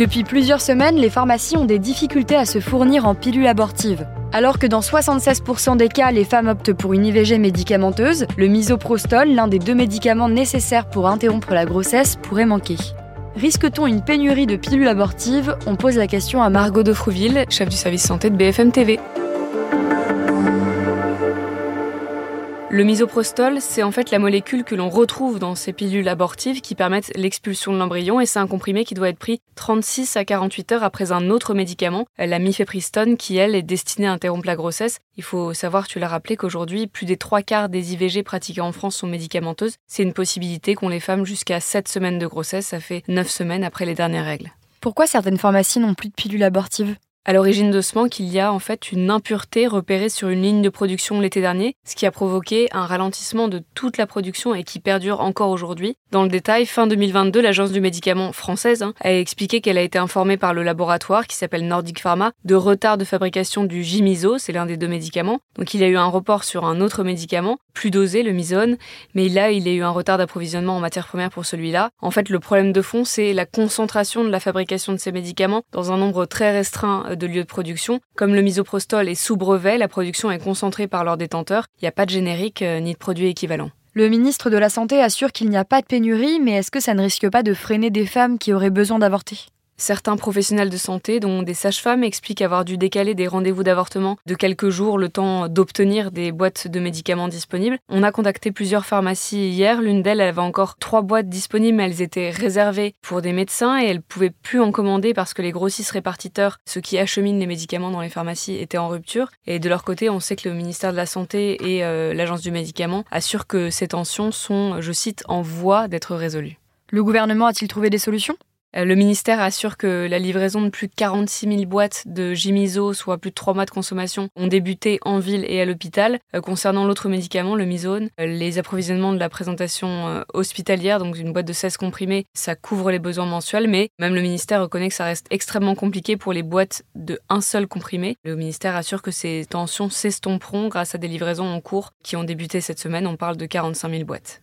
Depuis plusieurs semaines, les pharmacies ont des difficultés à se fournir en pilules abortives. Alors que dans 76% des cas, les femmes optent pour une IVG médicamenteuse, le misoprostol, l'un des deux médicaments nécessaires pour interrompre la grossesse, pourrait manquer. Risque-t-on une pénurie de pilules abortives? On pose la question à Margot de Frouville, chef du service santé de BFM TV. Le misoprostol, c'est en fait la molécule que l'on retrouve dans ces pilules abortives qui permettent l'expulsion de l'embryon et c'est un comprimé qui doit être pris 36 à 48 heures après un autre médicament, la mifepristone, qui elle est destinée à interrompre la grossesse. Il faut savoir, tu l'as rappelé, qu'aujourd'hui, plus des trois quarts des IVG pratiquées en France sont médicamenteuses. C'est une possibilité qu'ont les femmes jusqu'à 7 semaines de grossesse, ça fait 9 semaines après les dernières règles. Pourquoi certaines pharmacies n'ont plus de pilules abortives? À l'origine de ce manque, il y a en fait une impureté repérée sur une ligne de production l'été dernier, ce qui a provoqué un ralentissement de toute la production et qui perdure encore aujourd'hui. Dans le détail, fin 2022, l'agence du médicament française hein, a expliqué qu'elle a été informée par le laboratoire qui s'appelle Nordic Pharma de retard de fabrication du Gimiso, c'est l'un des deux médicaments. Donc il y a eu un report sur un autre médicament, plus dosé, le Misone, mais là il y a eu un retard d'approvisionnement en matière première pour celui-là. En fait, le problème de fond, c'est la concentration de la fabrication de ces médicaments dans un nombre très restreint de lieux de production. Comme le misoprostol est sous brevet, la production est concentrée par leurs détenteurs. Il n'y a pas de générique euh, ni de produit équivalent. Le ministre de la Santé assure qu'il n'y a pas de pénurie, mais est-ce que ça ne risque pas de freiner des femmes qui auraient besoin d'avorter? Certains professionnels de santé, dont des sages-femmes, expliquent avoir dû décaler des rendez-vous d'avortement de quelques jours le temps d'obtenir des boîtes de médicaments disponibles. On a contacté plusieurs pharmacies hier. L'une d'elles avait encore trois boîtes disponibles, mais elles étaient réservées pour des médecins et elles pouvaient plus en commander parce que les grossistes répartiteurs, ceux qui acheminent les médicaments dans les pharmacies, étaient en rupture. Et de leur côté, on sait que le ministère de la Santé et euh, l'Agence du médicament assurent que ces tensions sont, je cite, en voie d'être résolues. Le gouvernement a-t-il trouvé des solutions? Le ministère assure que la livraison de plus de 46 000 boîtes de Gimiso, soit plus de 3 mois de consommation, ont débuté en ville et à l'hôpital. Euh, concernant l'autre médicament, le Misone, euh, les approvisionnements de la présentation hospitalière, donc une boîte de 16 comprimés, ça couvre les besoins mensuels, mais même le ministère reconnaît que ça reste extrêmement compliqué pour les boîtes de un seul comprimé. Le ministère assure que ces tensions s'estomperont grâce à des livraisons en cours qui ont débuté cette semaine. On parle de 45 000 boîtes.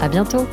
À bientôt